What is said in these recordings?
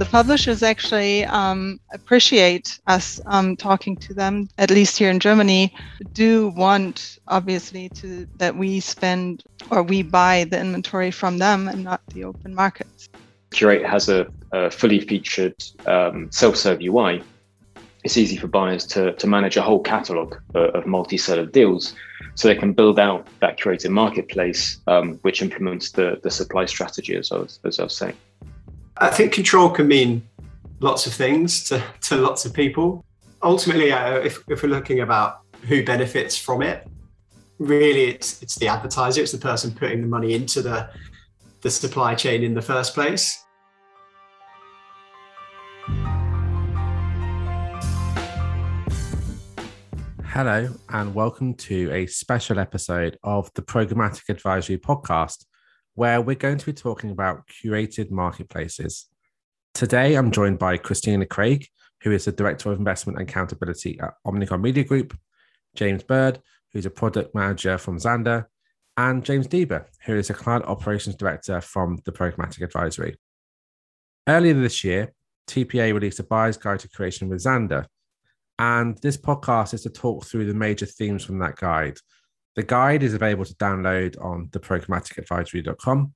The publishers actually um, appreciate us um, talking to them, at least here in Germany, do want obviously to that we spend or we buy the inventory from them and not the open markets. Curate has a, a fully featured um, self-serve UI. It's easy for buyers to, to manage a whole catalog of, of multi-seller deals so they can build out that curated marketplace, um, which implements the, the supply strategy, as I, was, as I was saying. I think control can mean lots of things to, to lots of people. Ultimately, uh, if, if we're looking about who benefits from it, really it's it's the advertiser, it's the person putting the money into the the supply chain in the first place. Hello, and welcome to a special episode of the Programmatic Advisory Podcast, where we're going to be talking about curated marketplaces. Today, I'm joined by Kristina Craig, who is the Director of Investment and Accountability at Omnicom Media Group, James Bird, who's a Product Manager from Xandr, and James Diba, who is a Client Operations Director from the Programmatic Advisory. Earlier this year, TPA released a buyer's guide to curation with Xandr, and this podcast is to talk through the major themes from that guide the guide is available to download on theprogrammaticadvisory.com.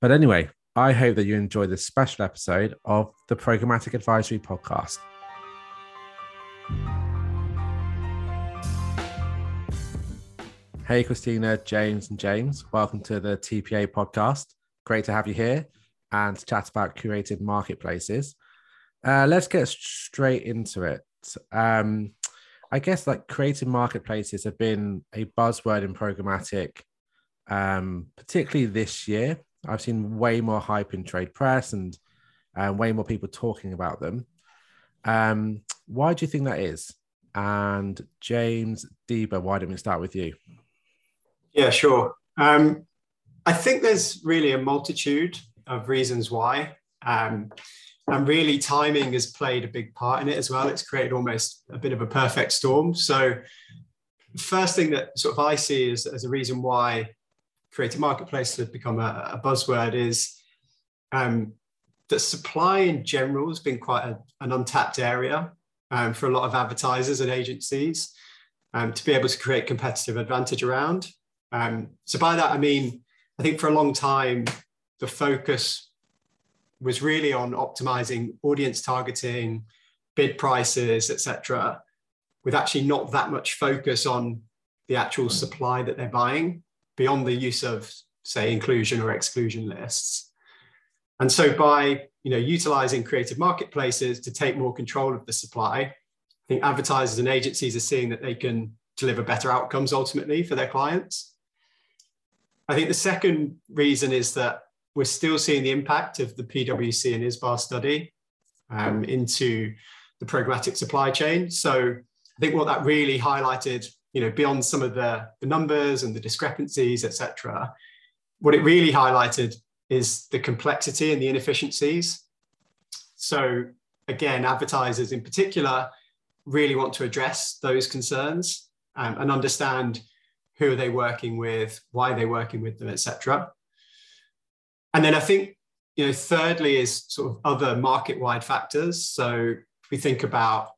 But anyway, I hope that you enjoy this special episode of the Programmatic Advisory Podcast. Hey, Kristina, James, and James. Welcome to the TPA podcast. Great to have you here and to chat about curated marketplaces. Uh, let's get straight into it. Um, I guess like curated marketplaces have been a buzzword in programmatic, um, particularly this year. I've seen way more hype in trade press and uh, way more people talking about them. Um, why do you think that is? And James Diba, why don't we start with you? Yeah, sure. Um, I think there's really a multitude of reasons why. Um, and really timing has played a big part in it as well. It's created almost a bit of a perfect storm. So first thing that sort of i see as, as a reason why curated marketplaces have become a, a buzzword is um, that supply in general has been quite a, an untapped area um, for a lot of advertisers and agencies um, to be able to create competitive advantage around. Um, so by that i mean i think for a long time the focus was really on optimizing audience targeting, bid prices, etc., with actually not that much focus on the actual supply that they're buying beyond the use of, say, inclusion or exclusion lists. And so by you know, utilizing curated marketplaces to take more control of the supply, I think advertisers and agencies are seeing that they can deliver better outcomes ultimately for their clients. I think the second reason is that we're still seeing the impact of the PwC and ISBA study um, into the programmatic supply chain. So I think what that really highlighted, you know, beyond some of the, the numbers and the discrepancies, etc., what it really highlighted is the complexity and the inefficiencies. So again, advertisers in particular really want to address those concerns um, and understand who are they working with, why are they working with them, etc. And then I think, you know, thirdly is sort of other market-wide factors. So we think about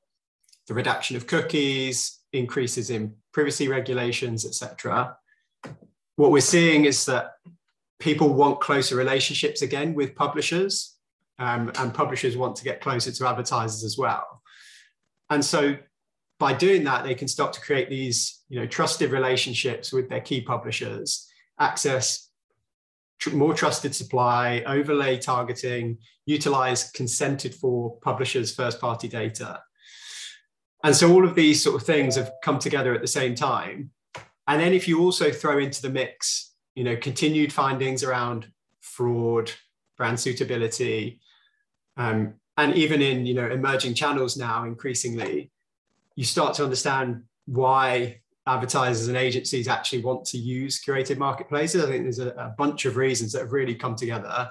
the reduction of cookies, increases in privacy regulations, etc. What we're seeing is that people want closer relationships again with publishers, um, and publishers want to get closer to advertisers as well. And so by doing that, they can start to create these, you know, trusted relationships with their key publishers, access tr- more trusted supply, overlay targeting, utilize consented for publishers' first party data. And so all of these sort of things have come together at the same time. And then if you also throw into the mix, you know, continued findings around fraud, brand suitability, um, and even in you know emerging channels now increasingly, you start to understand why advertisers and agencies actually want to use curated marketplaces. I think there's a, a bunch of reasons that have really come together,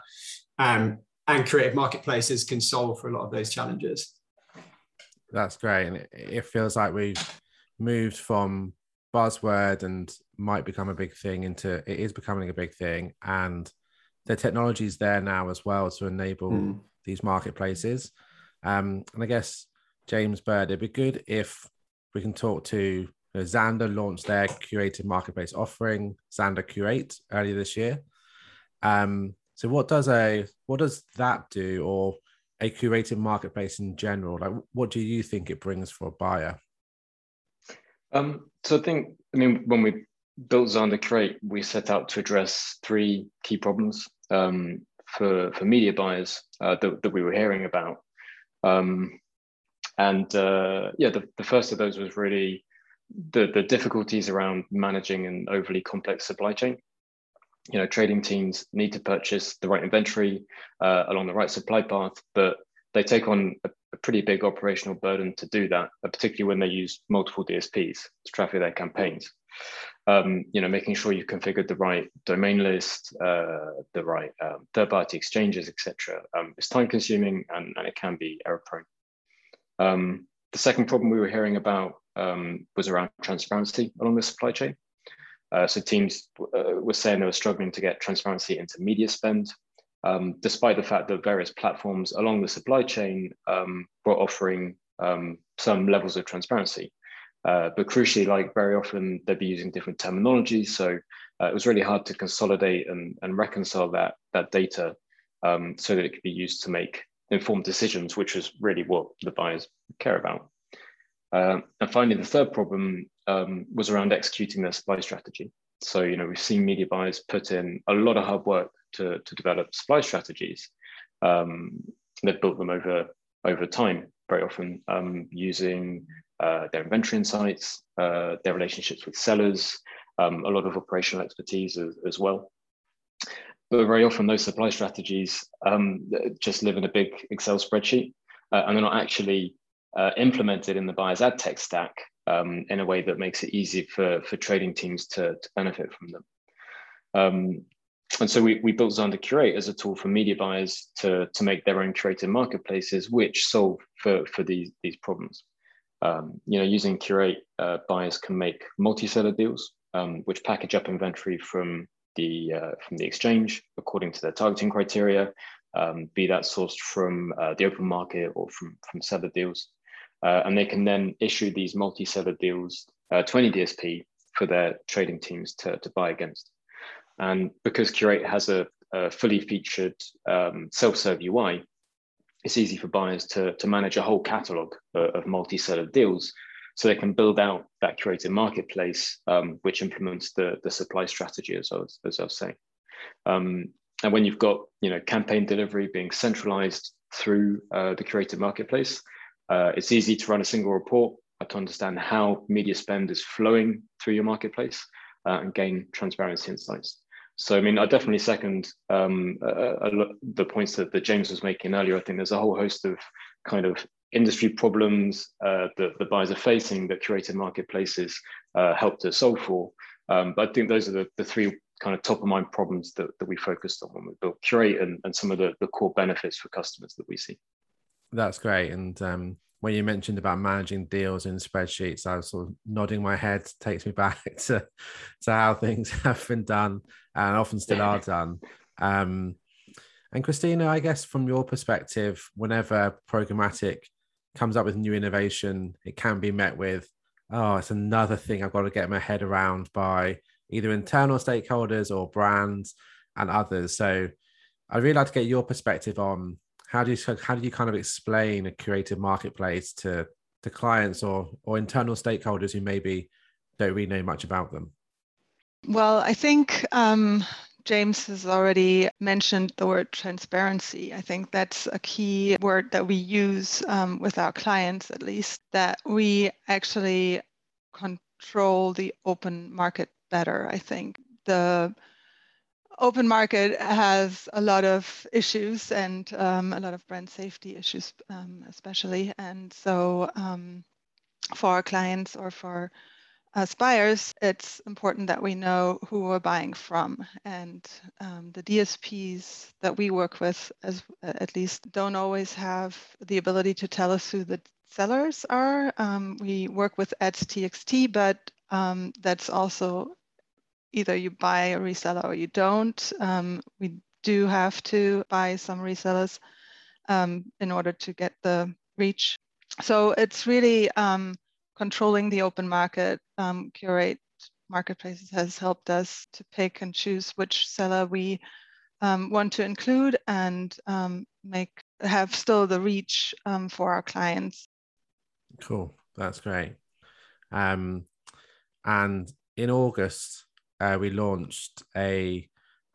um, and curated marketplaces can solve for a lot of those challenges. That's great, and it, it feels like we've moved from buzzword and might become a big thing into it is becoming a big thing, and the technology is there now as well to enable mm. these marketplaces. Um, and I guess James Bird, it'd be good if we can talk to Xandr launched their curated marketplace offering, Xandr Curate, earlier this year. Um, so what does a what does that do, or a curated marketplace in general? Like, what do you think it brings for a buyer? Um, so I think, I mean, when we built Xandr Curate, we set out to address three key problems um, for for media buyers uh, that, that we were hearing about. Um, and uh, yeah, the, the first of those was really the, the difficulties around managing an overly complex supply chain. You know, trading teams need to purchase the right inventory uh, along the right supply path, but they take on a, a, pretty big operational burden to do that, uh, particularly when they use multiple DSPs to traffic their campaigns. Um, you know, making sure you've configured the right domain list, uh, the right um, third-party exchanges, etc. Um, it's time-consuming and, and it can be error-prone. Um, the second problem we were hearing about um, was around transparency along the supply chain. Uh, so teams uh, were saying they were struggling to get transparency into media spend, um, despite the fact that various platforms along the supply chain um, were offering um, some levels of transparency. Uh, but crucially, like very often, they'd be using different terminologies. So uh, it was really hard to consolidate and, and reconcile that, that data um, so that it could be used to make informed decisions, which is really what the buyers care about. Uh, and finally, the third problem um, was around executing their supply strategy. So, you know, we've seen media buyers put in a lot of hard work to, to develop supply strategies. Um, they've built them over over time, very often um, using uh, their inventory insights, uh, their relationships with sellers, um, a lot of operational expertise as, as well but very often those supply strategies um, just live in a big Excel spreadsheet, uh, and they're not actually uh, implemented in the buyer's ad tech stack um, in a way that makes it easy for, for trading teams to, to benefit from them. Um, and so we, we built Xandr Curate as a tool for media buyers to, to make their own curated marketplaces, which solve for, for these, these problems. Um, you know, using Curate, uh, buyers can make multi-seller deals, um, which package up inventory from the uh, from the exchange according to their targeting criteria, um, be that sourced from uh, the open market or from from seller deals, uh, and they can then issue these multi-seller deals uh, to any DSP for their trading teams to, to buy against. And because Curate has a, a fully featured um, self-serve UI, it's easy for buyers to, to manage a whole catalog of, of multi-seller deals so they can build out that curated marketplace, um, which implements the, the supply strategy, as I was, as I was saying. Um, and when you've got you know campaign delivery being centralized through uh, the curated marketplace, uh, it's easy to run a single report uh, to understand how media spend is flowing through your marketplace uh, and gain transparency insights. So, I mean, I definitely second um, the points that, that James was making earlier. I think there's a whole host of kind of industry problems uh, that the buyers are facing that curated marketplaces uh, help to solve for. Um, but I think those are the, the three kind of top of mind problems that, that we focused on when we built Curate and, and some of the, the core benefits for customers that we see. That's great. And um, when you mentioned about managing deals in spreadsheets, I was sort of nodding my head, takes me back to, to how things have been done and often still are done. Um, and Kristina, I guess from your perspective, whenever programmatic comes up with new innovation, it can be met with, oh, it's another thing I've got to get my head around by either internal stakeholders or brands and others. So I'd really like to get your perspective on how do you how do you kind of explain a curated marketplace to to clients or or internal stakeholders who maybe don't really know much about them? Well, I think um, James has already mentioned the word transparency. I think that's a key word that we use um, with our clients, at least, that we actually control the open market better. I think the open market has a lot of issues and um, a lot of brand safety issues, um, especially. And so, um, for our clients or for buyers, it's important that we know who we're buying from. And um, the DSPs that we work with, as at least, don't always have the ability to tell us who the sellers are. Um, we work with ads.txt, but um, that's also either you buy a reseller or you don't. Um, we do have to buy some resellers. um, in order to get the reach. So it's really um, controlling the open market. Um, Curate Marketplaces has helped us to pick and choose which seller we um, want to include and um, make have still the reach um, for our clients. Cool, that's great. Um, and in August, uh, we launched a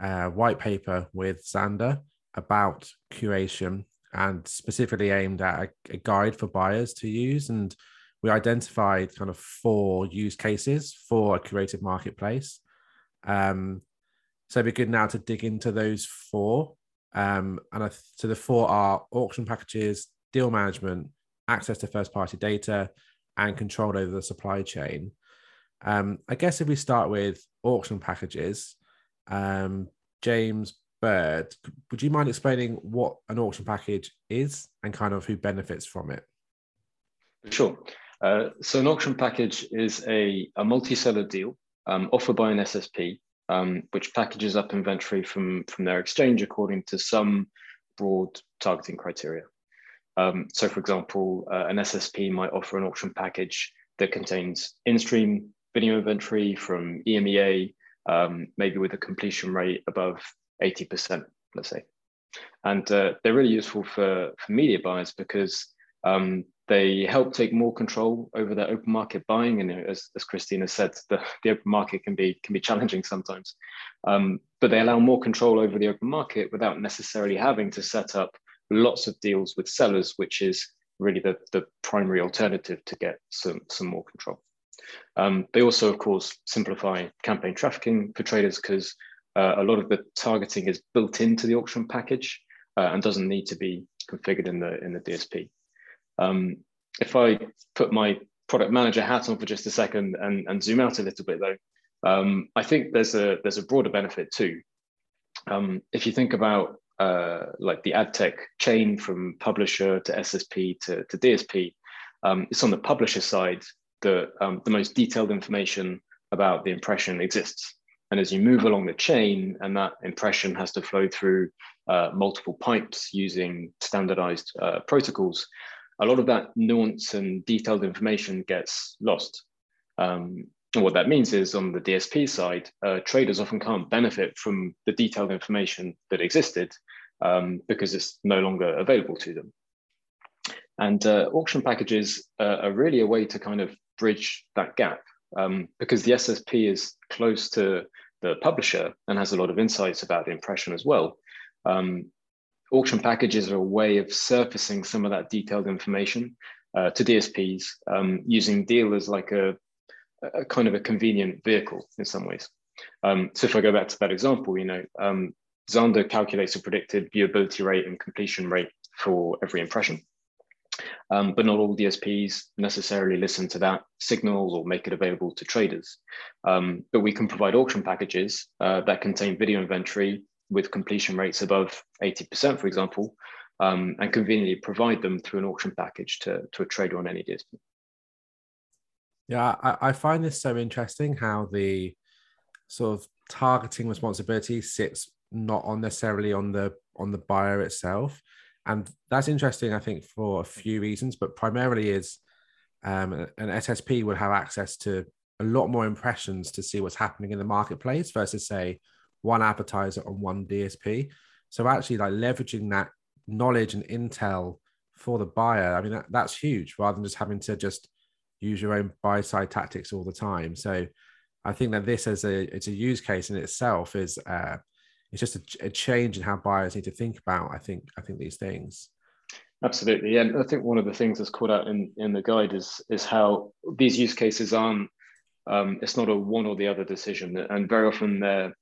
uh, white paper with Xandr about curation and specifically aimed at a, a, guide for buyers to use. And we identified kind of four use cases for a curated marketplace. Um, so it'd be good now to dig into those four. Um, and I, so the four are auction packages, deal management, access to first party data, and control over the supply chain. Um, I guess if we start with auction packages, um, James Bird, would you mind explaining what an auction package is and kind of who benefits from it? Sure. Uh, so an auction package is a, a multi-seller deal um, offered by an SSP, um, which packages up inventory from, from their exchange according to some broad targeting criteria. Um, so, for example, uh, an SSP might offer an auction package that contains in-stream video inventory from EMEA, um, maybe with a completion rate above 80%, let's say. And uh, they're really useful for, for media buyers because um, they help take more control over their open market buying. And as, as Kristina said, the, the open market can be, can be challenging sometimes. Um, but they allow more control over the open market without necessarily having to set up lots of deals with sellers, which is really the, the primary alternative to get some, some more control. Um, they also, of course, simplify campaign trafficking for traders because uh, a lot of the targeting is built into the auction package uh, and doesn't need to be configured in the in the DSP. Um, if I put my product manager hat on for just a second and, and zoom out a little bit though, um, I think there's a there's a broader benefit too. Um, if you think about uh, like the ad tech chain from publisher to SSP to, to DSP, um, it's on the publisher side that um, the most detailed information about the impression exists. And as you move along the chain, and that impression has to flow through uh, multiple pipes using standardized uh, protocols, a lot of that nuance and detailed information gets lost. Um, and what that means is on the DSP side, uh, traders often can't benefit from the detailed information that existed um, because it's no longer available to them. And uh, auction packages uh, are really a way to kind of bridge that gap um, because the SSP is close to the publisher and has a lot of insights about the impression as well. Um, auction packages are a way of surfacing some of that detailed information uh, to DSPs um, using dealers like a, a, kind of a convenient vehicle in some ways. Um, so if I go back to that example, you know, um, Xandr calculates a predicted viewability rate and completion rate for every impression. Um, but not all DSPs necessarily listen to that signal or make it available to traders. Um, but we can provide auction packages uh, that contain video inventory with completion rates above 80%, for example, um, and conveniently provide them through an auction package to, to a trader on any DSP. Yeah, I, I find this so interesting how the sort of targeting responsibility sits not on necessarily on the on the buyer itself and that's interesting i think for a few reasons but primarily is um, an ssp would have access to a lot more impressions to see what's happening in the marketplace versus say one advertiser on one dsp so actually like leveraging that knowledge and intel for the buyer i mean that, that's huge rather than just having to just use your own buy side tactics all the time. So i think that this as a it's a use case in itself is uh, it's just a, a change in how buyers need to think about i think i think these things. Absolutely and i think one of the things that's called out in in the guide is is how these use cases aren't um, it's not a one or the other decision and very often they're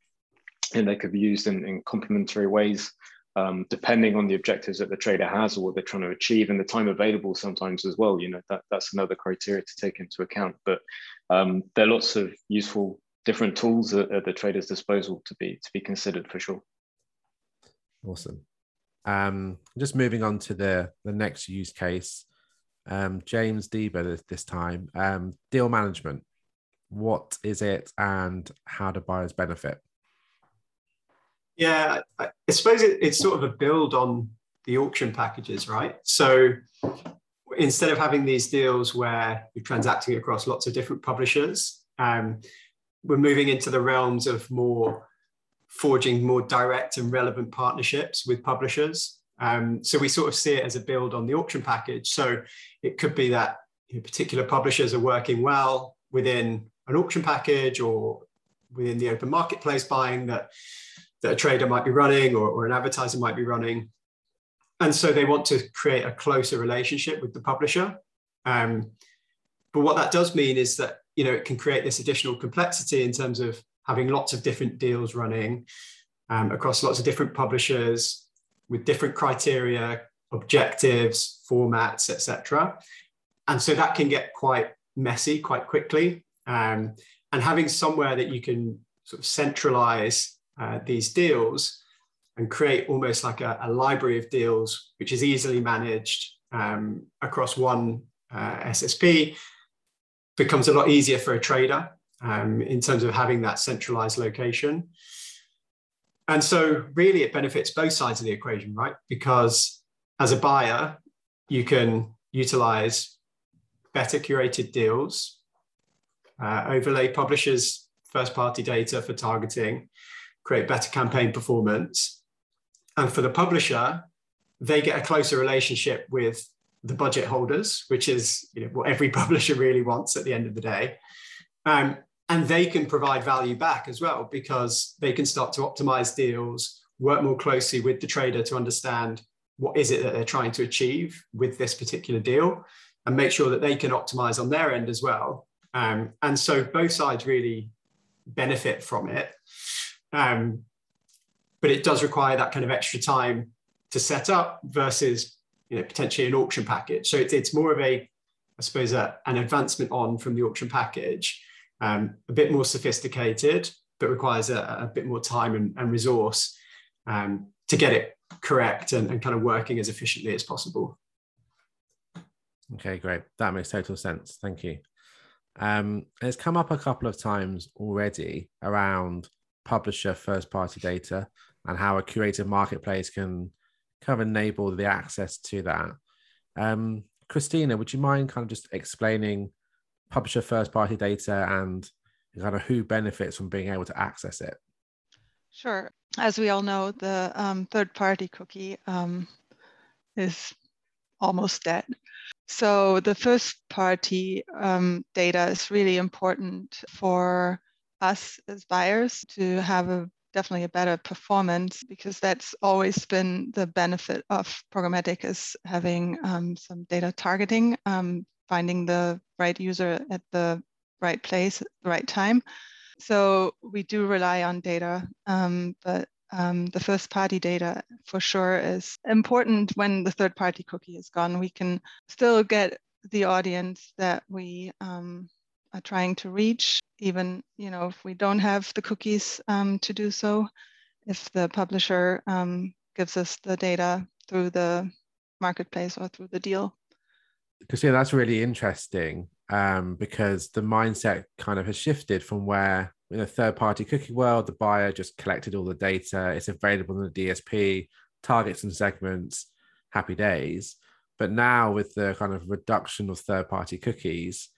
and they could be used in, in complementary ways um, depending on the objectives that the trader has or what they're trying to achieve and the time available sometimes as well you know that, that's another criteria to take into account but um, there are lots of useful different tools at, at the trader's disposal to be to be considered for sure. Awesome. Um, just moving on to the the next use case, um, James Diba this, this time. Um, deal management. What is it, and how do buyers benefit? Yeah, I, I suppose it, it's sort of a build on the auction packages, right? So instead of having these deals where you're transacting across lots of different publishers, um, we're moving into the realms of more forging more direct and relevant partnerships with publishers. Um, so we sort of see it as a build on the auction package. So it could be that you know, particular publishers are working well within an auction package or within the open marketplace buying that, that a trader might be running or, or an advertiser might be running. And so they want to create a closer relationship with the publisher. Um, but what that does mean is that you know it can create this additional complexity in terms of having lots of different deals running um, across lots of different publishers with different criteria, objectives, formats, etc. And so that can get quite messy quite quickly. Um, and having somewhere that you can sort of centralize uh, these deals and create almost like a, a, library of deals, which is easily managed um, across one uh, SSP, becomes a lot easier for a trader um, in terms of having that centralized location. And so, really, it benefits both sides of the equation, right? Because as a buyer, you can utilize better curated deals, uh, overlay publishers' first party data for targeting, create better campaign performance. And for the publisher, they get a closer relationship with the budget holders, which is you know, what every publisher really wants at the end of the day. Um, and they can provide value back as well because they can start to optimize deals work more closely with the trader to understand what is it that they're trying to achieve with this particular deal and make sure that they can optimize on their end as well um, and so both sides really benefit from it um, but it does require that kind of extra time to set up versus you know potentially an auction package so it's, it's more of a i suppose a, an advancement on from the auction package um, a bit more sophisticated, but requires a, a bit more time and, and resource um, to get it correct and, and kind of working as efficiently as possible. Okay, great. That makes total sense. Thank you. Um, it's come up a couple of times already around publisher first party data and how a curated marketplace can kind of enable the access to that. Um, Kristina, would you mind kind of just explaining publisher first party data and kind of who benefits from being able to access it? Sure. As we all know, the um, third party cookie um, is almost dead. So the first party um, data is really important for us as buyers to have a definitely a better performance because that's always been the benefit of programmatic is having um, some data targeting um, finding the right user at the right place at the right time. So we do rely on data, um, but um, the first party data for sure is important when the third party cookie is gone. We can still get the audience that we um, are trying to reach, even you know if we don't have the cookies um, to do so. If the publisher um, gives us the data through the marketplace or through the deal because yeah, that's really interesting um, because the mindset kind of has shifted from where in a third party cookie world, the buyer just collected all the data, it's available in the DSP, targets and segments, happy days. But now with the kind of reduction of third party cookies,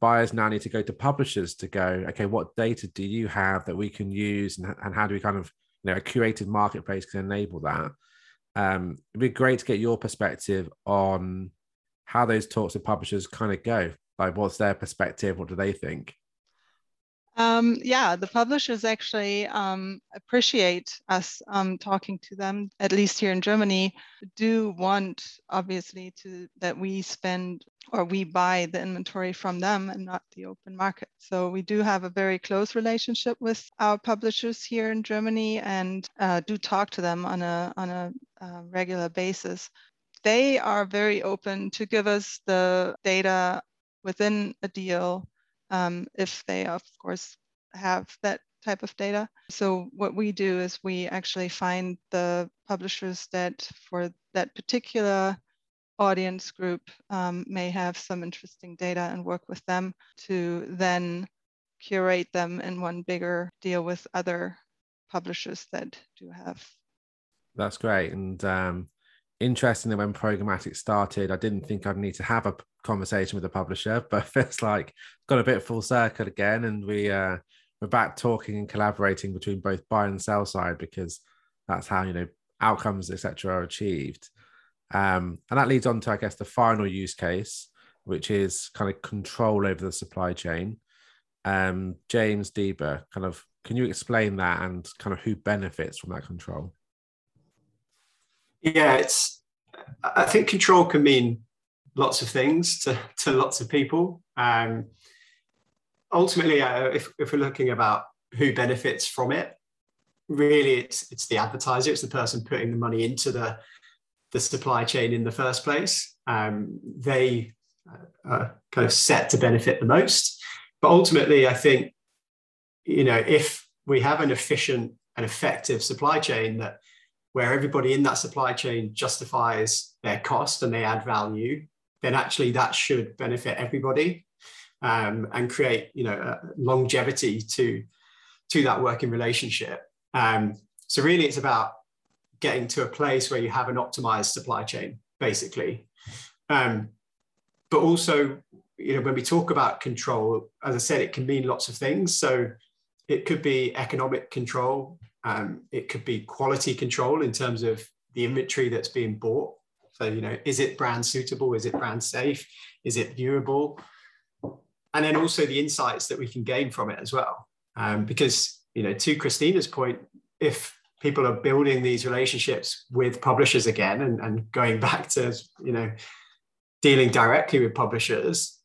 buyers now need to go to publishers to go, okay, what data do you have that we can use and, and how do we kind of, you know, a curated marketplace can enable that? Um, it'd be great to get your perspective on how those talks with publishers kind of go. Like, what's their perspective? What do they think? Um, yeah, the publishers actually um, appreciate us um, talking to them. At least here in Germany, do want obviously to that we spend or we buy the inventory from them and not the open market. So we do have a very close relationship with our publishers here in Germany and uh, do talk to them on a on a uh, regular basis they are very open to give us the data within a deal um, if they, of course, have that type of data. So what we do is we actually find the publishers that for that particular audience group um, may have some interesting data and work with them to then curate them in one bigger deal with other publishers that do have. That's great. And um, interesting that when programmatic started, I didn't think I'd need to have a conversation with the publisher, but it's like got a bit full circle again, and we uh, we're back talking and collaborating between both buy and sell side because that's how you know outcomes etc. are achieved. Um, and that leads on to I guess the final use case, which is kind of control over the supply chain. Um, James Diba, kind of, can you explain that and kind of who benefits from that control? Yeah, it's. I think control can mean lots of things to, to lots of people. Um, ultimately, uh, if, if we're looking about who benefits from it, really it's it's the advertiser, it's the person putting the money into the the supply chain in the first place. Um, they are kind of set to benefit the most. But ultimately, I think you know if we have an efficient and effective supply chain that where everybody in that supply chain justifies their cost and they add value, then actually that should benefit everybody um, and create you know longevity to to that working relationship. Um, so really, it's about getting to a place where you have an optimized supply chain, basically. Um, but also, you know, when we talk about control, as I said, it can mean lots of things. So it could be economic control, um, it could be quality control in terms of the inventory that's being bought. So, you know, is it brand suitable? Is it brand safe? Is it viewable? And then also the insights that we can gain from it as well. Um, because, you know, to Kristina's point, if people are building these relationships with publishers again and, and going back to, you know, dealing directly with publishers,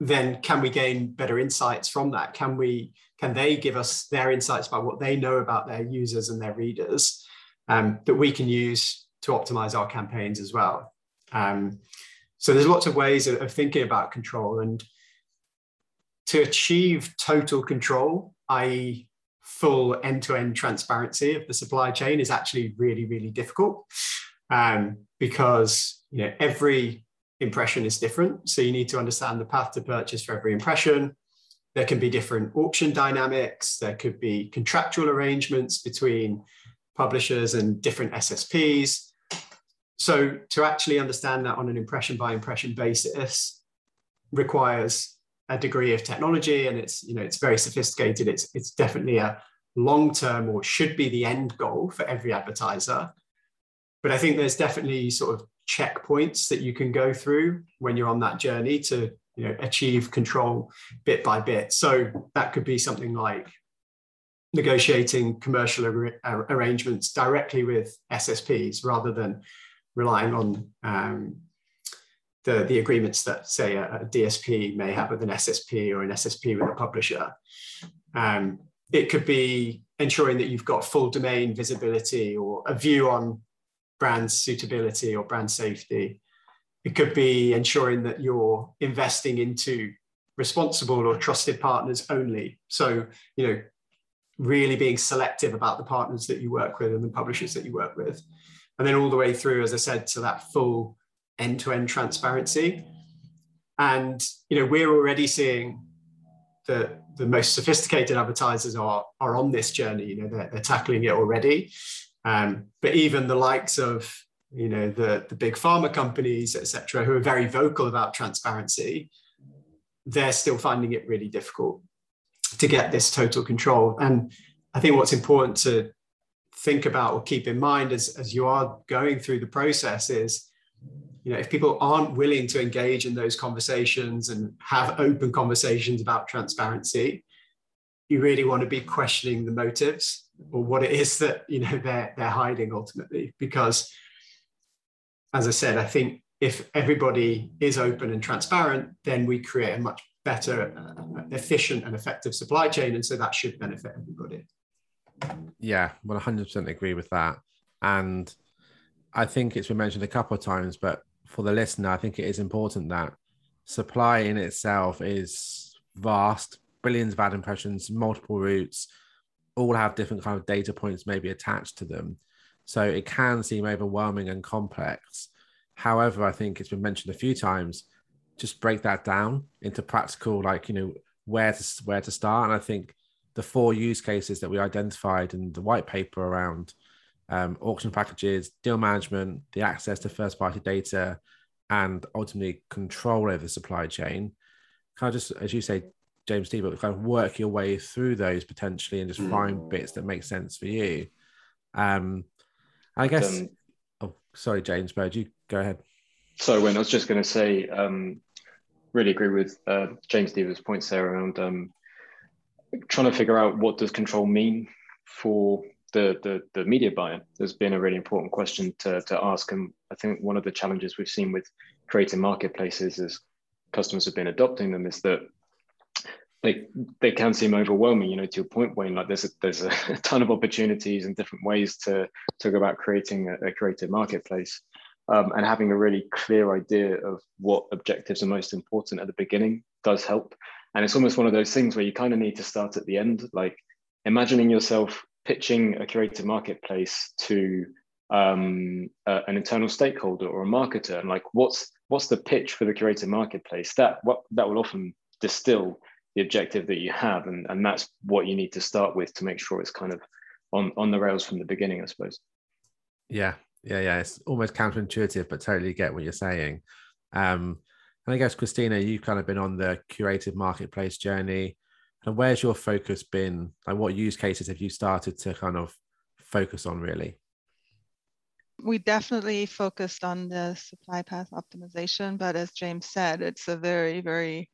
then can we gain better insights from that? Can we can they give us their insights about what they know about their users and their readers um, that we can use to optimize our campaigns as well? Um, so there's lots of ways of, of thinking about control and to achieve total control, i.e., full end-to-end transparency of the supply chain, is actually really, really difficult um, because you know every impression is different. So you need to understand the path to purchase for every impression. There can be different auction dynamics. There could be contractual arrangements between publishers and different SSPs. So to actually understand that on an impression by impression basis requires a degree of technology and it's you know it's very sophisticated. It's it's definitely a long term or should be the end goal for every advertiser. But I think there's definitely sort of checkpoints that you can go through when you're on that journey to you know achieve control bit by bit so that could be something like negotiating commercial ar- arrangements directly with ssps rather than relying on um, the, the agreements that say a, a, dsp may have with an ssp or an ssp with a publisher um, it could be ensuring that you've got full domain visibility or a view on brand suitability or brand safety. It could be ensuring that you're investing into responsible or trusted partners only. So, you know, really being selective about the partners that you work with and the publishers that you work with. And then all the way through, as I said, to that full end to end transparency. And, you know, we're already seeing that the most sophisticated advertisers are, are on this journey. You know, they're, they're tackling it already. Um, but even the likes of you know the, the big pharma companies, etc., who are very vocal about transparency, they're still finding it really difficult to get this total control. And I think what's important to think about or keep in mind as, as you are going through the process is you know if people aren't willing to engage in those conversations and have open conversations about transparency you really want to be questioning the motives or what it is that you know they're they're hiding ultimately. Because as i said i think if everybody is open and transparent then we create a much better uh, efficient and effective supply chain. And so that should benefit everybody. Yeah 100% agree with that. And i think it's been mentioned a couple of times but for the listener i think it is important that supply in itself is vast billions of ad impressions multiple routes all have different kind of data points maybe attached to them. So it can seem overwhelming and complex. However, I think it's been mentioned a few times. Just break that down into practical, like you know, where to where to start. And I think the four use cases that we identified in the white paper around um, auction packages, deal management, the access to first party data, and ultimately control over the supply chain. Kind of just, as you say, James Steve, kind of work your way through those potentially and just mm. find bits that make sense for you. Um, I guess. Um, oh, sorry, James, but you go ahead. So when I was just going to say, um, really agree with uh, James Steve's points there around um, trying to figure out what does control mean for the, the, the media buyer has been a really important question to, to ask. And I think one of the challenges we've seen with curated marketplaces as customers have been adopting them is that they they can seem overwhelming. You know, to your point, Wayne. Like there's a, there's a ton of opportunities and different ways to talk about creating a, a curated marketplace, um, and having a really clear idea of what objectives are most important at the beginning does help. And it's almost one of those things where you kind of need to start at the end, like imagining yourself pitching a curated marketplace to um, an internal stakeholder or a marketer, and like what's what's the pitch for the curated marketplace? That what that will often distill the objective that you have, and and that's what you need to start with to make sure it's kind of on on the rails from the beginning, I suppose. Yeah, yeah, yeah. It's almost counterintuitive, but totally get what you're saying. Um, and I guess Kristina, you've kind of been on the curated marketplace journey and where's your focus been? Like, what use cases have you started to kind of focus on really? We definitely focused on the supply path optimization, but as James said, it's a very, very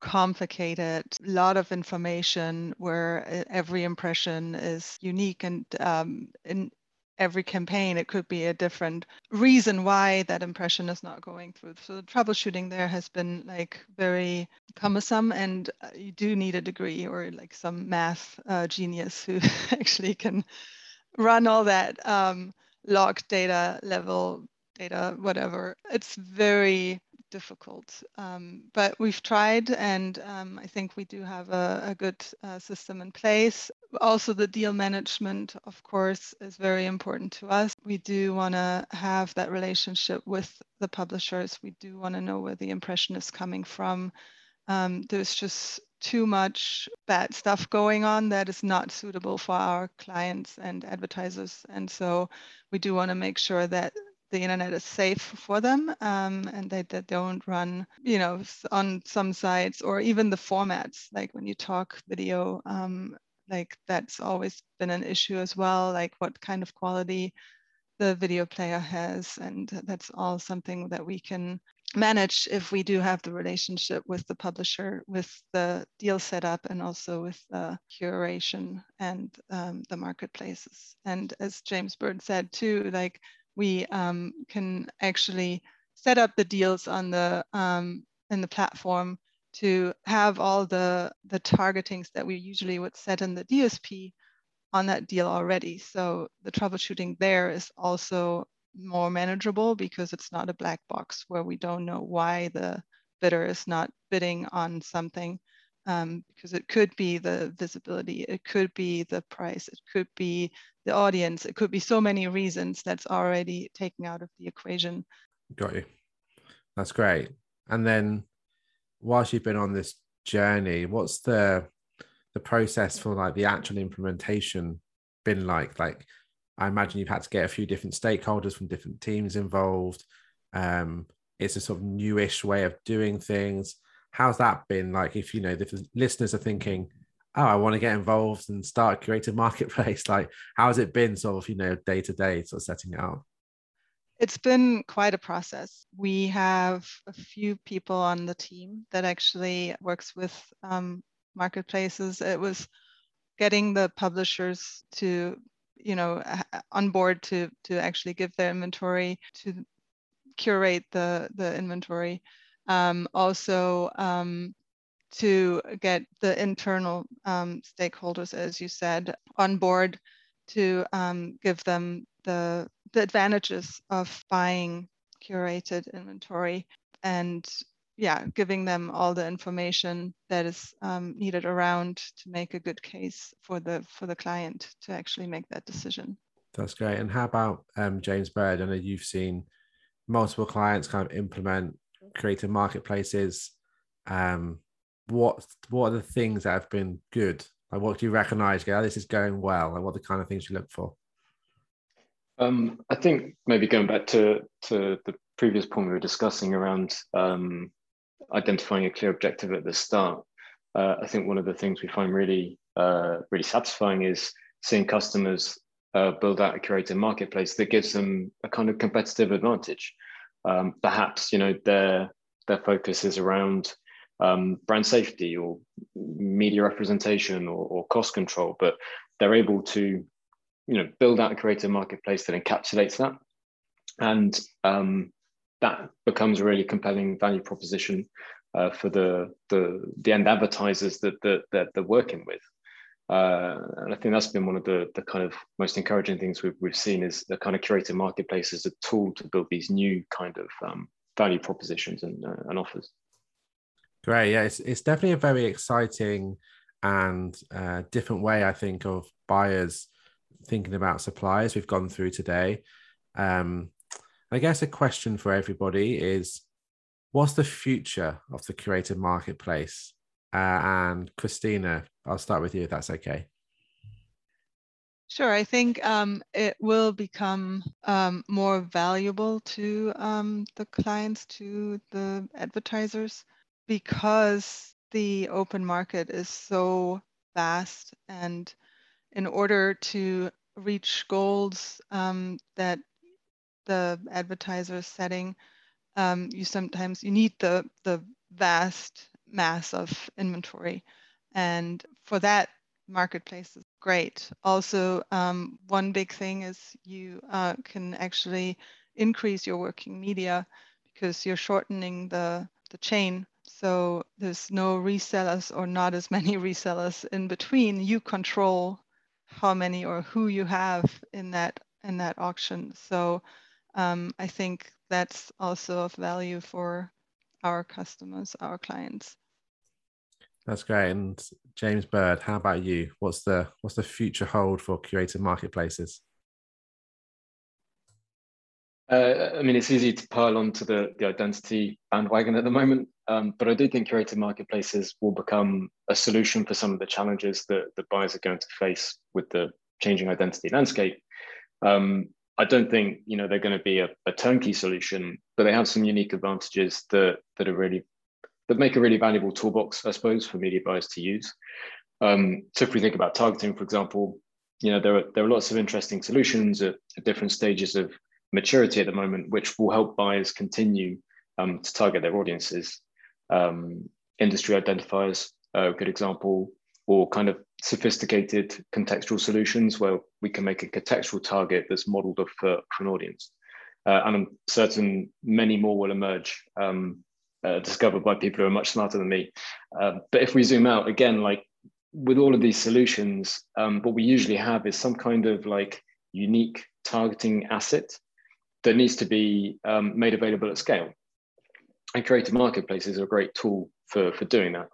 complicated, lot of information where every impression is unique and um, in, every campaign, it could be a different reason why that impression is not going through. So the troubleshooting there has been like very cumbersome, and uh, you do need a degree or like some math uh, genius who actually can run all that um, log data level data, whatever. It's very difficult. Um, but we've tried, and um, I think we do have a, a good uh, system in place. Also, the deal management, of course, is very important to us. We do want to have that relationship with the publishers. We do want to know where the impression is coming from. Um, there's just too much bad stuff going on that is not suitable for our clients and advertisers. And so we do want to make sure that the internet is safe for them um, and they, they don't run you know on some sites or even the formats like when you talk video um, like that's always been an issue as well like what kind of quality the video player has and that's all something that we can manage if we do have the relationship with the publisher with the deal setup and also with the curation and um, the marketplaces. And as james bird said too like we um, can actually set up the deals on the um, in the platform to have all the the targetings that we usually would set in the DSP on that deal already. So the troubleshooting there is also more manageable because it's not a black box where we don't know why the bidder is not bidding on something um, because it could be the visibility, it could be the price, it could be the audience, it could be so many reasons that's already taken out of the equation. Got you. That's great. And then, whilst you've been on this journey, what's the the process for like the actual implementation been like? Like, I imagine you've had to get a few different stakeholders from different teams involved. Um, it's a sort of newish way of doing things how's that been like if you know the listeners are thinking oh i want to get involved and start a curated marketplace like how has it been sort of you know day to day sort of setting it up it's been quite a process. We have a few people on the team that actually works with um, marketplaces. It was getting the publishers to you know on board to to actually give their inventory to curate the the inventory um, also um, to get the internal um, stakeholders, as you said, on board to um, give them the, the advantages of buying curated inventory and yeah, giving them all the information that is um, needed around to make a good case for the for the client to actually make that decision. That's great. And how about um, James Bird? I know you've seen multiple clients kind of implement curated marketplaces um what what are the things that have been good like what do you recognize yeah this is going well and what the kind of things you look for Um, I think maybe going back to, to the previous point we were discussing around um, identifying a clear objective at the start, uh, I think one of the things we find really uh, really satisfying is seeing customers uh, build out a curated marketplace that gives them a kind of competitive advantage. Um, perhaps you know their their focus is around um, brand safety or media representation or, or, cost control, but they're able to you know build out a curated marketplace that encapsulates that, and um, that becomes a really compelling value proposition uh, for the, the the end advertisers that, that, that they're working with. Uh, and I think that's been one of the, the kind of most encouraging things we've, we've seen is the kind of curated marketplace as a tool to build these new kind of um, value propositions and, uh, and offers. Great. Yeah, it's, it's definitely a very exciting and uh, different way, I think, of buyers thinking about suppliers we've gone through today. Um, I guess a question for everybody is what's the future of the curated marketplace? Uh, and Kristina, I'll start with you if that's okay. Sure, I think um, it will become um, more valuable to um, the clients, to the advertisers, because the open market is so vast. And in order to reach goals um, that the advertiser is setting, um, you sometimes you need the the vast mass of inventory, and for that, marketplace is great. Also, um, one big thing is you uh, can actually increase your working media because you're shortening the the chain. So there's no resellers or not as many resellers in between. You control how many or who you have in that in that auction. So um, I think that's also of value for our customers, our clients. That's great. And James Bird, how about you? What's the what's the future hold for curated marketplaces? Uh, I mean, it's easy to pile onto the, the identity bandwagon at the moment, um, but I do think curated marketplaces will become a solution for some of the challenges that, that buyers are going to face with the changing identity landscape. Um, I don't think you know they're going to be a, a, turnkey solution, but they have some unique advantages that that are really that make a really valuable toolbox, I suppose, for media buyers to use. Um, so if we think about targeting, for example, you know there are there are lots of interesting solutions at, at different stages of maturity at the moment, which will help buyers continue um, to target their audiences. Um, industry identifiers, a good example, or kind of sophisticated contextual solutions where we can make a contextual target that's modeled for, for an audience. Uh, and I'm certain many more will emerge, um, uh, discovered by people who are much smarter than me. Uh, but if we zoom out again, like with all of these solutions, um, what we usually have is some kind of like unique targeting asset that needs to be um, made available at scale. And curated marketplaces are a great tool for, for doing that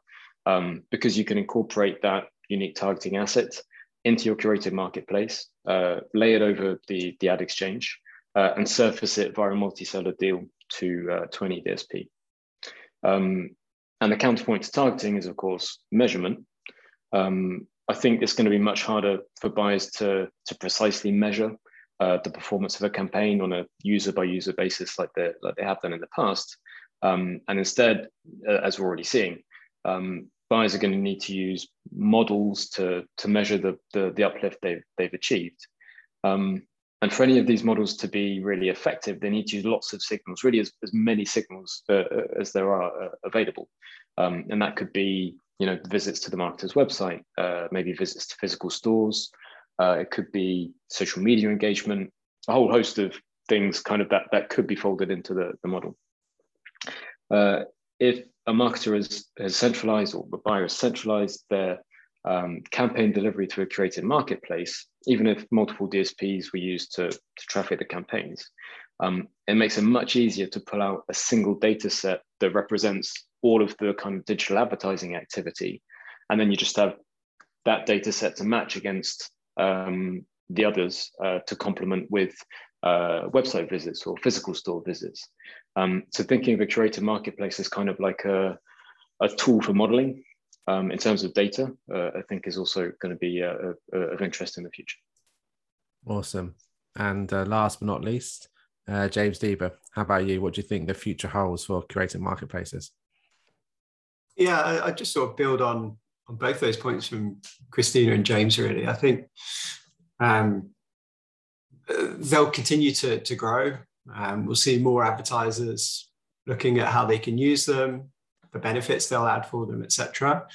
um, because you can incorporate that unique targeting asset into your curated marketplace, uh, lay it over the, the ad exchange, uh, and surface it via a multi-seller deal to, uh, to any DSP. Um, and the counterpoint to targeting is, of course, measurement. Um, I think it's going to be much harder for buyers to, to precisely measure uh, the performance of a campaign on a user by user basis like they, like they have done in the past. Um, and instead, uh, as we're already seeing, um, buyers are going to need to use models to, to measure the, the, the uplift they've, they've achieved. Um, and for any of these models to be really effective, they need to use lots of signals, really as, as many signals uh, uh as there are uh, available. Um, and that could be, you know, visits to the marketer's website, uh, maybe visits to physical stores. Uh, it could be social media engagement, a whole host of things kind of that, that could be folded into the, the model. Uh, if a marketer has, centralized or the buyer has centralized their um, campaign delivery to a curated marketplace, even if multiple DSPs were used to, to traffic the campaigns, um, it makes it much easier to pull out a single data set that represents all of the kind of digital advertising activity. And then you just have that data set to match against um, the others uh, to complement with uh, website visits or physical store visits. Um, so thinking of a curated marketplace as kind of like a, a tool for modeling um, in terms of data, uh, I think is also going to be uh, uh, of interest in the future. Awesome. And uh, last but not least, uh, James Diba, how about you? What do you think the future holds for curated marketplaces? Yeah, I, I just sort of build on on both those points from Kristina and James. Really, I think um, they'll continue to to grow. Um, we'll see more advertisers looking at how they can use them, the benefits they'll add for them, etc.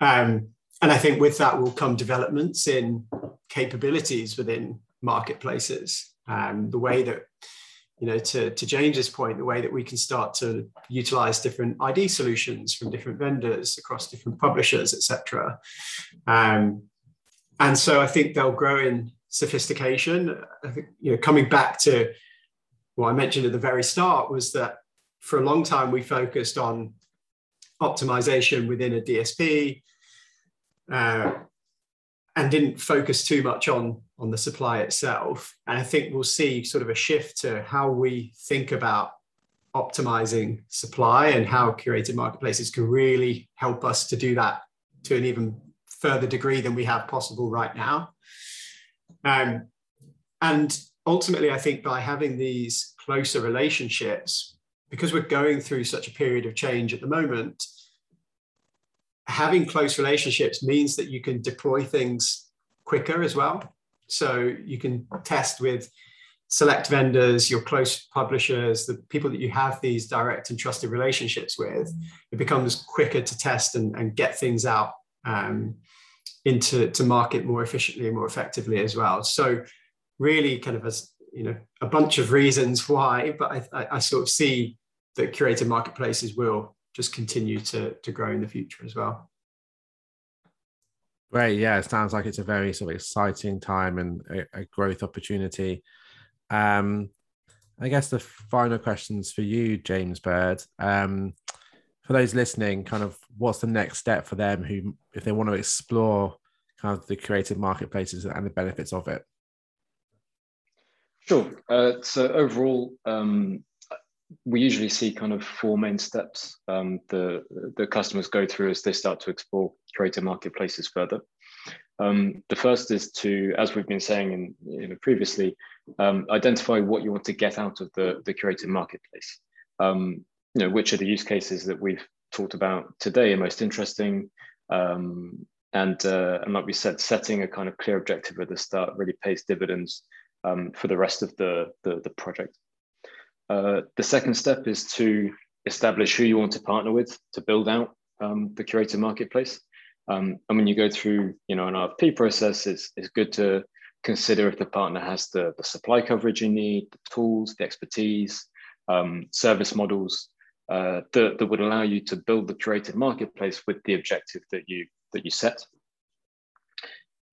Um, and I think with that will come developments in capabilities within marketplaces. Um, the way that, you know, to, to James's point, the way that we can start to utilize different ID solutions from different vendors across different publishers, etc. Um, and so I think they'll grow in sophistication. I think, you know, coming back to what I mentioned at the very start was that for a long time we focused on optimization within a DSP uh, and didn't focus too much on on the supply itself. And I think we'll see sort of a shift to how we think about optimizing supply and how curated marketplaces can really help us to do that to an even further degree than we have possible right now. Um, and ultimately, I think by having these closer relationships, because we're going through such a period of change at the moment, having close relationships means that you can deploy things quicker as well. So you can test with select vendors, your close publishers, the people that you have these direct and trusted relationships with. It becomes quicker to test and, and get things out um, into to market more efficiently and more effectively as well. So really kind of as you know a bunch of reasons why, but I, I, I sort of see that curated marketplaces will just continue to, to grow in the future as well. Great. Yeah, it sounds like it's a very sort of exciting time and a, a growth opportunity. Um, I guess the final questions for you, James Bird. Um, for those listening, kind of what's the next step for them who, if they want to explore kind of the curated marketplaces and the benefits of it? Sure. Uh, so overall, um, we usually see kind of four main steps um, the the customers go through as they start to explore curated marketplaces further. Um, the first is to, as we've been saying in, previously, um, identify what you want to get out of the, the curated marketplace. Um, you know, which are the use cases that we've talked about today are most interesting. Um, and, uh, and like we said, setting a kind of clear objective at the start really pays dividends um, for the rest of the, the, the project. Uh, the second step is to establish who you want to partner with to build out um, the curated marketplace. Um, and when you go through, you know, an RFP process, it's, it's good to consider if the partner has the, the supply coverage you need, the tools, the expertise, um, service models uh, that, that would allow you to build the curated marketplace with the objective that you that you set.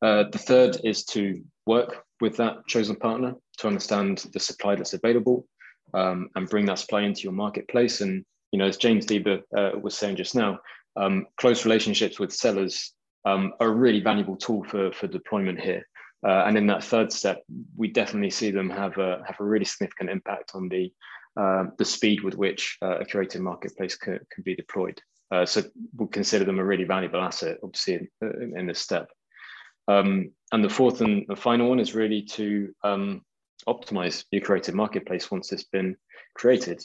Uh, the third is to work with that chosen partner to understand the supply that's available um, and bring that supply into your marketplace. And you know, as James Diba uh, was saying just now, um, close relationships with sellers um, are a really valuable tool for for deployment here. Uh, and in that third step, we definitely see them have a have a really significant impact on the uh, the speed with which uh, a curated marketplace can, can be deployed. Uh, so we'll consider them a really valuable asset, obviously, in, in, in this step. Um, and the fourth and the final one is really to um, optimize your curated marketplace once it's been created.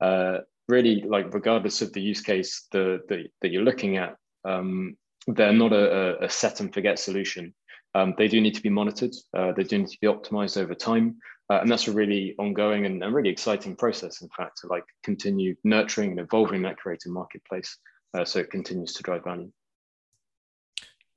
Uh, really, like regardless of the use case the, the that you're looking at, um, they're not a, a, set and forget solution. Um, they do need to be monitored. Uh, they do need to be optimized over time, uh, and that's a really ongoing and, and, really exciting process. In fact, to like continue nurturing and evolving that curated marketplace uh, so it continues to drive value.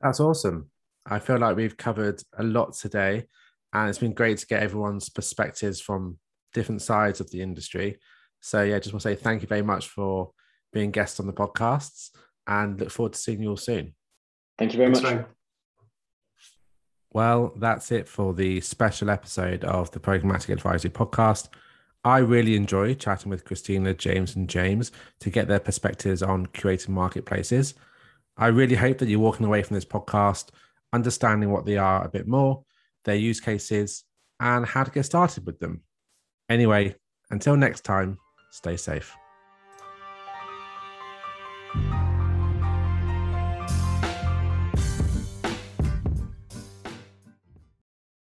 That's awesome. I feel like we've covered a lot today and it's been great to get everyone's perspectives from different sides of the industry. So yeah, just want to say thank you very much for being guests on the podcasts and look forward to seeing you all soon. Thank you very Thanks, much. Well, that's it for the special episode of the Programmatic Advisory podcast. I really enjoyed chatting with Kristina, James, and James to get their perspectives on curated marketplaces. I really hope that you're walking away from this podcast understanding what they are a bit more their use cases, and how to get started with them. Anyway, until next time, stay safe.